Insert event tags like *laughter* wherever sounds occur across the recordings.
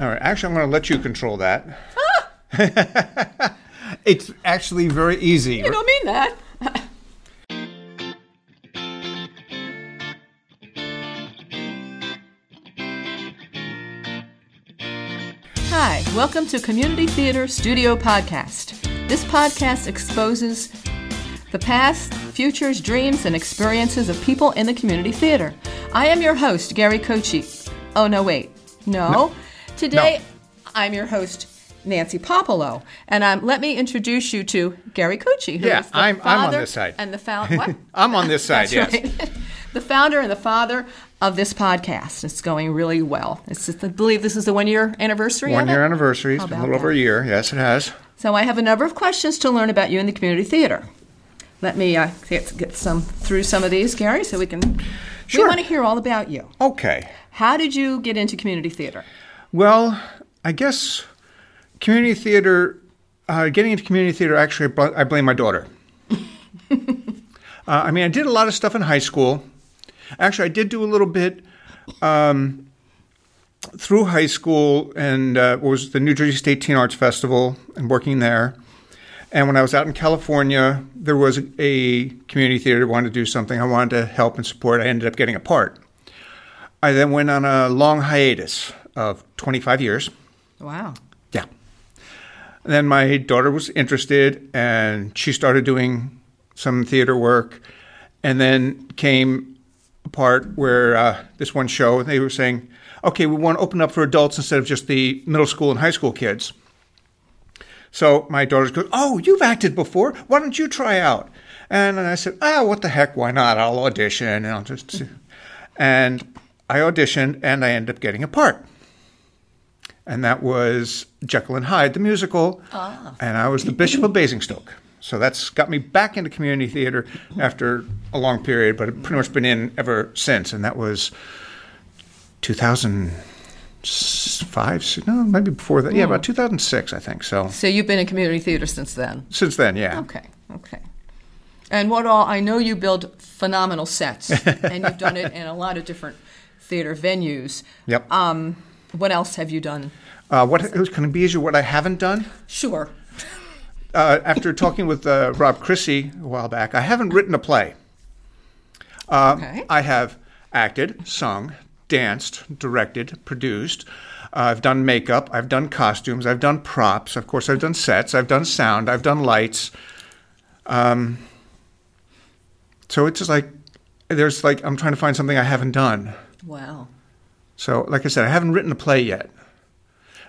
All right. Actually, I'm going to let you control that. Ah! *laughs* it's actually very easy. You don't mean that. Hi, welcome to Community Theater Studio Podcast. This podcast exposes the past, futures, dreams, and experiences of people in the community theater. I am your host, Gary Kochi. Oh, no, wait. No. Today, I'm your host, Nancy Popolo. And um, let me introduce you to Gary Kochi, who Yeah, is the I'm- I'm on this side. And the founder. What? *laughs* I'm on this side, yes. right. *laughs* the founder and the father of this podcast. It's going really well. It's just, I believe this is the one year anniversary. One year anniversary. It's been a little over a year. Yes, it has. So I have a number of questions to learn about you in the community theater. Let me uh, get, get some through some of these, Gary, so we can. Sure. We want to hear all about you. Okay. How did you get into community theater? Well, I guess community theater, uh, getting into community theater, actually, I blame my daughter. *laughs* uh, I mean, I did a lot of stuff in high school. Actually, I did do a little bit um, through high school and uh, was the New Jersey State Teen Arts Festival and working there. And when I was out in California, there was a community theater that wanted to do something. I wanted to help and support. I ended up getting a part. I then went on a long hiatus of 25 years. Wow. Yeah. And then my daughter was interested and she started doing some theater work. And then came a part where uh, this one show, they were saying, okay, we want to open up for adults instead of just the middle school and high school kids. So my daughter goes, oh, you've acted before. Why don't you try out? And I said, ah, what the heck? Why not? I'll audition and I'll just. and I auditioned and I ended up getting a part and that was Jekyll and Hyde, the musical. And I was the Bishop of Basingstoke. So that's got me back into community theater after a long period, but I've pretty much been in ever since. And that was 2005, no, maybe before that. Yeah, about 2006, I think. So So you've been in community theater since then? since then, yeah. Okay, okay. And what all, I know you build phenomenal sets, *laughs* and you've done it in a lot of different theater venues. Yep. Um, what else have you done? Uh, what can it be? Is what I haven't done? Sure. *laughs* uh, after talking with uh, Rob Chrissy a while back, I haven't written a play. Uh, Okay. I have acted, sung, danced, directed, produced. Uh, I've done makeup. I've done costumes. I've done props. Of course, I've done sets. I've done sound. I've done lights. Um, so it's just like there's like I'm trying to find something I haven't done. Wow. So, like I said, I haven't written a play yet.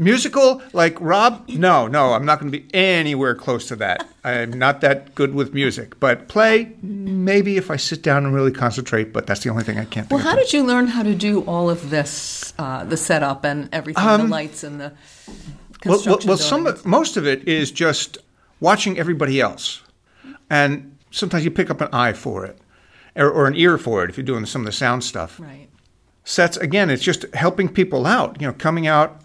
Musical, like Rob, no, no, I'm not going to be anywhere close to that. I'm not that good with music. But play, maybe if I sit down and really concentrate, but that's the only thing I can't do. Well, how did you learn how to do all of this, uh, the setup and everything, the lights and the Um, well, well, well some of, most of it is just watching everybody else. And sometimes you pick up an eye for it or, or an ear for it if you're doing some of the sound stuff. right. sets again it's just helping people out you know coming out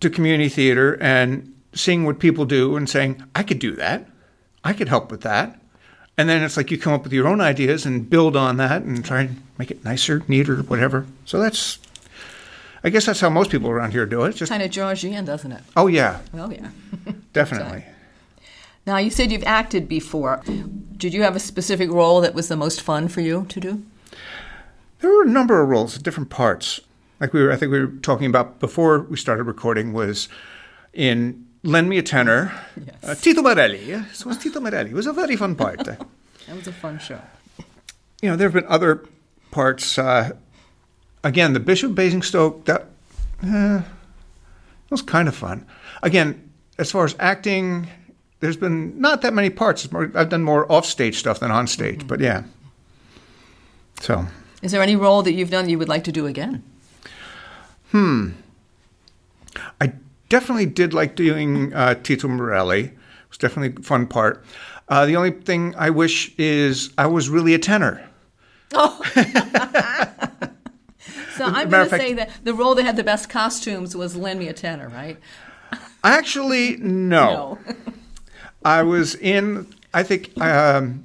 to community theater and seeing what people do and saying i could do that i could help with that and then it's like you come up with your own ideas and build on that and try and make it nicer neater whatever so that's i guess that's how most people around here do it just Kind of draws you in, doesn't it? oh yeah Oh yeah. *laughs* definitely Now you said you've acted before. Did you have a specific role that was the most fun for you to do? There were a number of roles, different parts. Like we were, I think we were talking about before we started recording was in Lend Me a Tenor. Yes. Uh, Tito Morelli. It was Tito Morelli. It was a very fun part. *laughs* That was a fun show. you know, there have been other parts. Uh, again, the Bishop of Basingstoke, that uh, was kind of fun. Again, as far as acting, there's been not that many parts. I've done more off-stage stuff than on-stage, but yeah. So, Is there any role that you've done that you would like to do again? I definitely did like doing uh, Tito Morelli. It was definitely a fun part. Uh, the only thing I wish is I was really a tenor. Oh. *laughs* so I'm going to say that the role that had the best costumes was Lend Me a Tenor, right? *laughs* Actually, no. *laughs* I was in, I think, um,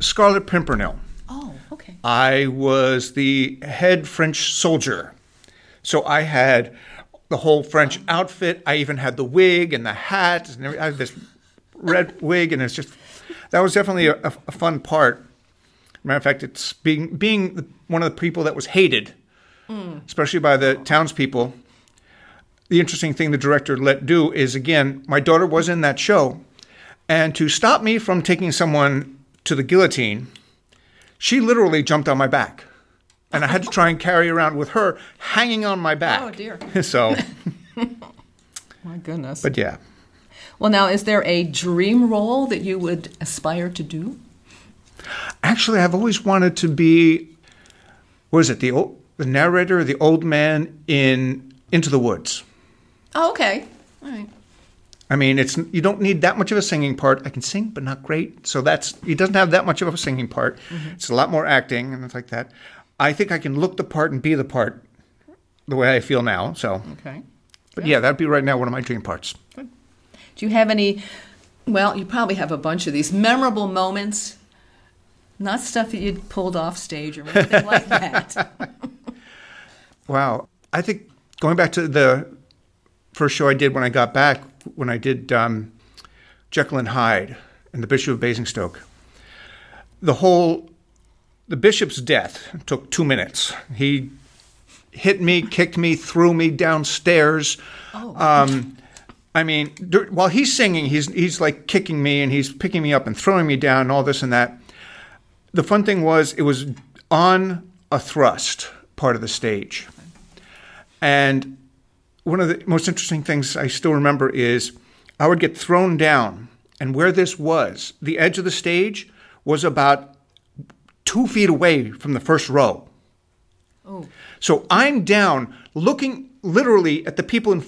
Scarlet Pimpernel. Oh, okay. I was the head French soldier. So I had the whole French outfit. I even had the wig and the hat, and I had this red wig, and it's just that was definitely a, a, fun part. Matter of fact, it's being being one of the people that was hated, mm. especially by the townspeople. The interesting thing the director let do is again, my daughter was in that show, and to stop me from taking someone to the guillotine, she literally jumped on my back, and I had to try and carry around with her hanging on my back. Oh, dear. *laughs* so, *laughs* My goodness. but yeah. well, now, is there a dream role that you would aspire to do? Actually, I've always wanted to be. What is it? The old, the narrator, the old man in Into the Woods. Oh, okay. All right. I mean, it's you don't need that much of a singing part. I can sing, but not great. So that's he doesn't have that much of a singing part. Mm-hmm. It's a lot more acting and it's like that. I think I can look the part and be the part, the way I feel now. So, Okay. but yeah, that'd be right now one of my dream parts. Do you have any? Well, you probably have a bunch of these memorable moments. Not stuff that you'd pulled off stage or anything like that. *laughs* Wow. I think going back to the first show I did when I got back, when I did um, Jekyll and Hyde and the Bishop of Basingstoke, the whole, the bishop's death took two minutes. He hit me, kicked me, threw me downstairs. Um, I mean, while he's singing, he's he's like kicking me and he's picking me up and throwing me down and all this and that. The fun thing was it was on a thrust part of the stage. And one of the most interesting things I still remember is I would get thrown down, and where this was, the edge of the stage was about two feet away from the first row. Oh. So I'm down, looking literally at the people in,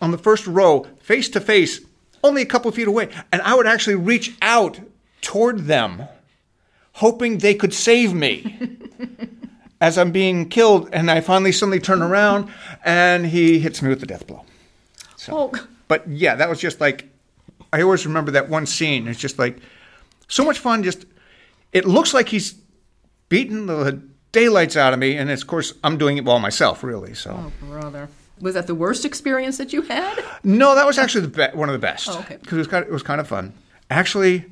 on the first row, face to face, only a couple feet away, and I would actually reach out toward them, hoping they could save me. *laughs* As I'm being killed, and I finally suddenly turn around, and he hits me with the death blow. Oh, But yeah, that was just like I always remember that one scene. It's just like so much fun. Just it looks like he's beating the daylights out of me, and of course I'm doing it all myself, really. So oh, brother. Was that the worst experience that you had? no, that was actually the be- one of the best. Oh, okay. Because it was kind of, it was kind of fun. Actually,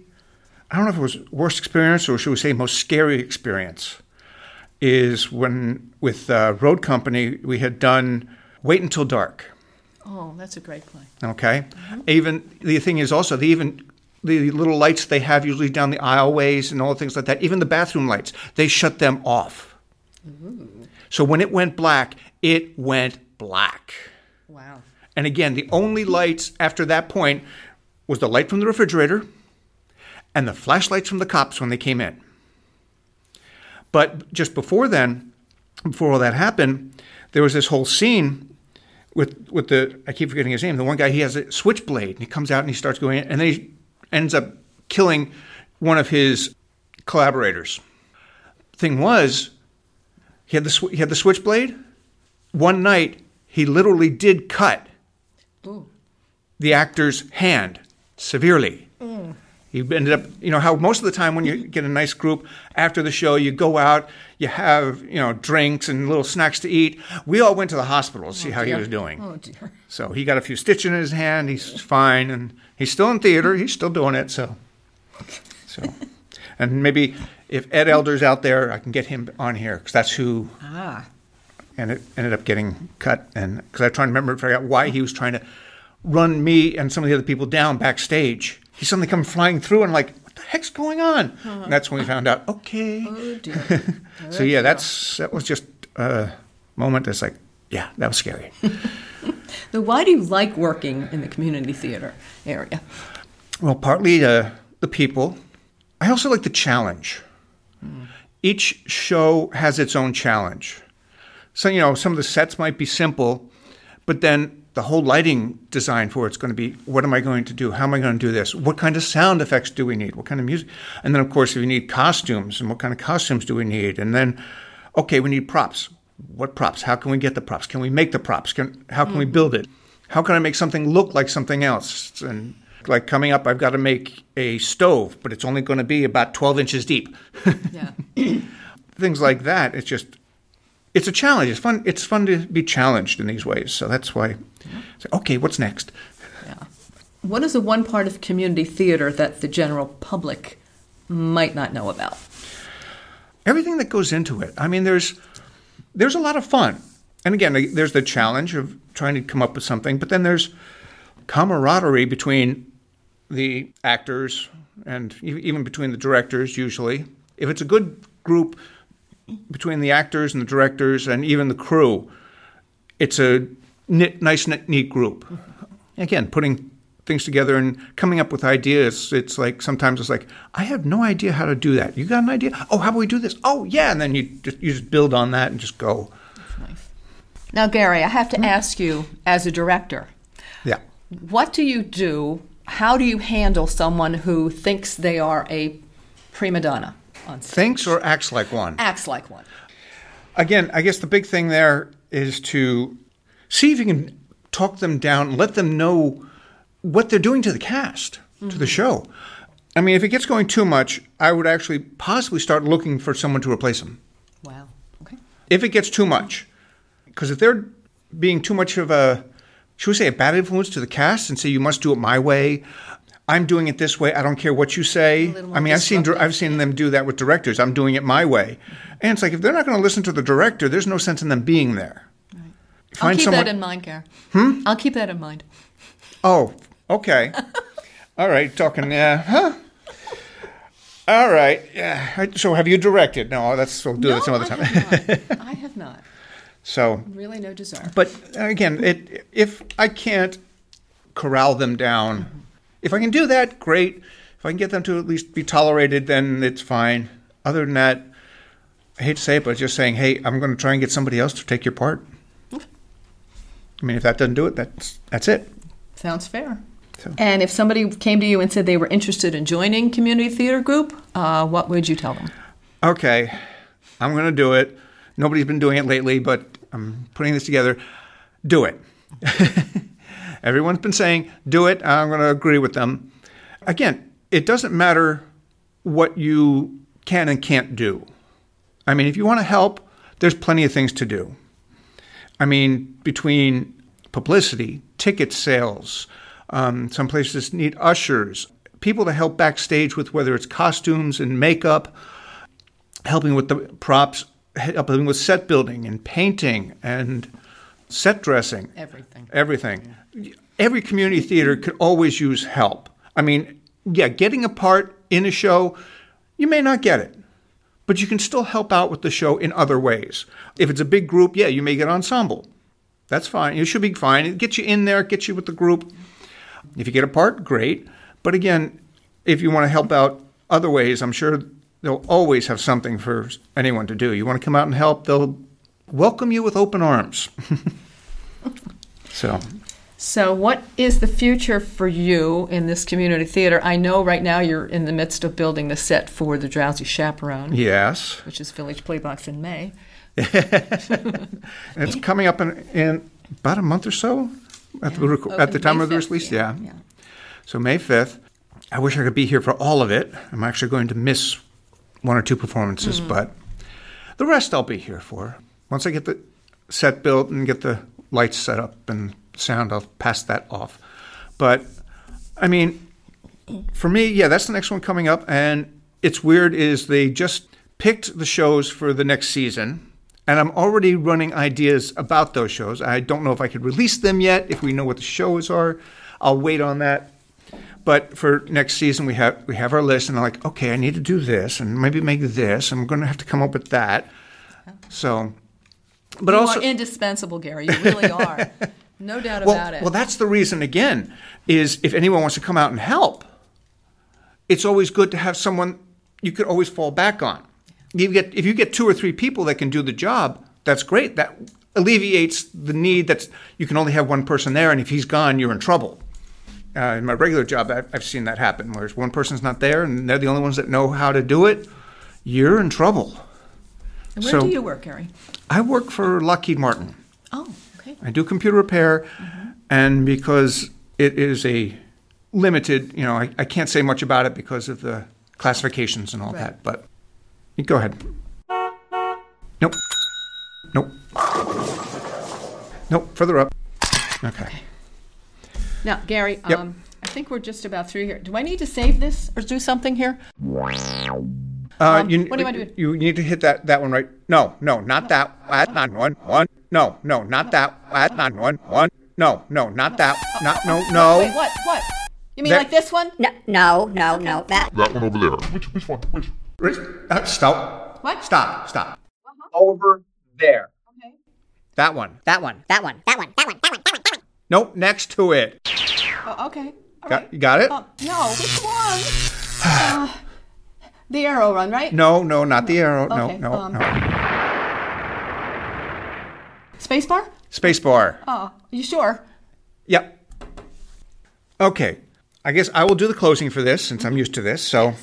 I don't know if it was worst experience or should we say most scary experience. Is when with uh, Road Company we had done Wait Until Dark. Oh, that's a great play. Okay. Even the thing is also the even the little lights they have usually down the aisleways and all the things like that. Even the bathroom lights, they shut them off. So when it went black, it went black. Wow. And again, the only lights after that point was the light from the refrigerator and the flashlights from the cops when they came in. But just before then, before all that happened, there was this whole scene with with the I keep forgetting his name. The one guy he has a switchblade and he comes out and he starts going in, and then he ends up killing one of his collaborators. Thing was, he had the he had the switchblade. One night, he literally did cut Ooh. the actor's hand severely. Mm. He ended up, you know, how most of the time when you get a nice group after the show, you go out, you have, you know, drinks and little snacks to eat. We all went to the hospital to see how he was doing. Oh, dear. So he got a few stitches in his hand. He's fine, and he's still in theater. He's still doing it. So, so, and maybe if Ed Elder's out there, I can get him on here because that's who Ah. and it ended up getting cut. And because I'm trying to remember, figure out why he was trying to run me and some of the other people down backstage. He suddenly come flying through, and like, what the heck's going on? And that's when we found out. Okay. *laughs* Oh, dear. *laughs* so yeah, that's that was just a moment that's like, yeah, that was scary. *laughs* Now, why do you like working in the community theater area? Well, partly uh, the people. I also like the challenge. Each show has its own challenge. So, you know, some of the sets might be simple, but then the whole lighting design for it's going to be what am I going to do? How am I going to do this? What kind of sound effects do we need? What kind of music? And then, of course, if you need costumes, and what kind of costumes do we need? And then, okay, we need props. What props? How can we get the props? Can we make the props? Can, how can we mm-hmm. build it? How can I make something look like something else? And like coming up, I've got to make a stove, but it's only going to be about 12 inches deep. Yeah. *laughs* Things like that. It's just it's a challenge. It's fun. It's fun to be challenged in these ways. So that's why. So, okay, what's next? Yeah. What is the one part of community theater that the general public might not know about? Everything that goes into it. I mean, there's there's a lot of fun, and again, there's the challenge of trying to come up with something, but then there's camaraderie between the actors and even between the directors. Usually, if it's a good group between the actors and the directors and even the crew, it's a knit, nice, neat group. Mm-hmm. Again, putting things together and coming up with ideas. It's like sometimes it's like I have no idea how to do that. You got an idea? Oh, how about we do this? Oh, yeah, and then you just you just build on that and just go. Nice. Now, Gary, I have to mm-hmm. ask you, as a director, Yeah. what do you do? How do you handle someone who thinks they are a prima donna on stage? Thinks or acts like one. acts like one. Again, I guess the big thing there is to see if you can talk them down, let them know what they're doing to the cast, to the mm-hmm. show. I mean, if it gets going too much, I would actually possibly start looking for someone to replace them. Wow. Okay. if it gets too much, because if they're being too much of a, should we say, a bad influence to the cast and say you must do it my way, I'm doing it this way. I don't care what you say. I mean, I've seen. I've seen them do that with directors. I'm doing it my way, and it's like if they're not going to listen to the director, there's no sense in them being there. I'll keep that in mind, Gary. Hmm? I'll keep that in mind. Oh, okay. *laughs* All right, talking. Yeah, huh? All right. Yeah. So, have you directed? No, that's we'll do no, that some other I time. have not. *laughs* I have not. so, Really, no desire. But again, it, if I can't corral them down, if I can do that, great. If I can get them to at least be tolerated, then it's fine. Other than that, I hate to say it, but just saying, hey, I'm going to try and get somebody else to take your part. I mean, if that doesn't do it, that's that's it. Sounds fair. So- And if somebody came to you and said they were interested in joining community theater group, uh, what would you tell them? Okay, I'm going to do it. Nobody's been doing it lately, but I'm putting this together. Do it. *laughs* Everyone's been saying, do it. I'm going to agree with them. Again, it doesn't matter what you can and can't do. I mean, if you want to help, there's plenty of things to do. I mean, between publicity, ticket sales, um, some places need ushers, people to help backstage with whether it's costumes and makeup, helping with the props, helping with set building and painting and set dressing. Everything. Everything. Every community theater could always use help. I mean, yeah, getting a part in a show, you may not get it, but you can still help out with the show in other ways. If it's a big group, yeah, you may get ensemble. That's fine. You should be fine. It gets you in there, gets you with the group. If you get a part, great. But again, if you want to help out other ways, I'm sure they'll always have something for anyone to do. You want to come out and help, they'll welcome you with open arms. *laughs* so, So, what is the future for you in this community theater? I know right now you're in the midst of building the set for the Drowsy Chaperone, yes. which is Village Playbox in May. *laughs* It's coming up in, in about a month or so at, the, rec- at the time May of the 5th, release. yeah, Yeah. So May 5th. I wish I could be here for all of it. I'm actually going to miss one or two performances, Mm-hmm. but the rest I'll be here for. Once I get the set built and get the lights set up and sound, I'll pass that off. But I mean, for me, yeah, that's the next one coming up. And it's weird is they just picked the shows for the next season. And I'm already running ideas about those shows. I don't know if I could release them yet. If we know what the shows are, I'll wait on that. But for next season, we have we have our list, and I'm like, okay, I need to do this, and maybe make this. I'm going to have to come up with that. So, but you also, indispensable, Gary. You really are. *laughs* No doubt well, about it. well, that's the reason again is if anyone wants to come out and help, it's always good to have someone you could always fall back on. You get if you get two or three people that can do the job, that's great. That alleviates the need that you can only have one person there, and if he's gone, you're in trouble. Uh, in my regular job, I've, I've seen that happen, where one person's not there, and they're the only ones that know how to do it. You're in trouble. and where so- do you work, Gary? I work for Lockheed Martin. Oh, okay. I do computer repair, and because it is a limited, you know, I, I can't say much about it because of the classifications and all Right. that. But go ahead. Nope. Nope. Nope. Further up. Okay. Now, Gary, Yep. um, I think we're just about through here. Do I need to save this or do something here? Uh, Um, you, what do you want to do? You need to hit that, that one right. No, no, not that. That not one. One. No, no, not that. That not one. One. No, no, not that. Not no, no. Wait, what? What? You mean There- like this one? No, no, no, no. That That one over there. Which which one? Which? Rich, uh, stop. What? Stop. Stop. Over there. Okay. That one. that one. That one. That one. That one. That one. That one. That one. Nope. Next to it. Oh, okay. All Got, right. you got it? Uh, no, which one? *sighs* uh, the arrow run, right? no, no, not the arrow. No, Okay, no, um, no. Spacebar? Space bar. Oh, you sure? Yep. Okay. I guess I will do the closing for this since I'm used to this. So,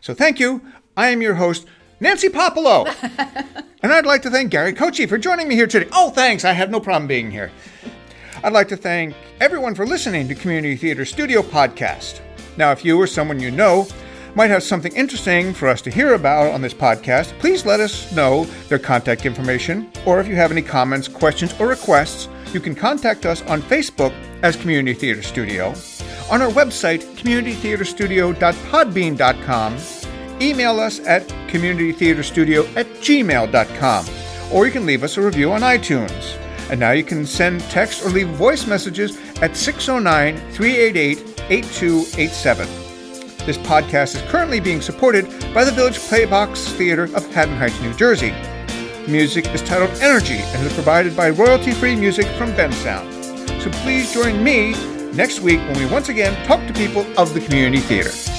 so thank you. I am your host, Nancy Popolo, *laughs* and I'd like to thank Gary Kochi for joining me here today. Oh, thanks. I have no problem being here. I'd like to thank everyone for listening to Community Theater Studio Podcast. Now, if you or someone you know might have something interesting for us to hear about on this podcast, please let us know their contact information, or if you have any comments, questions, or requests, you can contact us on Facebook as Community Theater Studio, on our website, communitytheaterstudio.podbean.com, email us at communitytheaterstudio at gmail.com, or you can leave us a review on iTunes. And now you can send text or leave voice messages at 609 388 8287. This podcast is currently being supported by the Village Playbox Theater of Haddon Heights, New Jersey. Music is titled Energy and is provided by royalty free music from Bensound. So please join me next week when we once again talk to people of the community theater.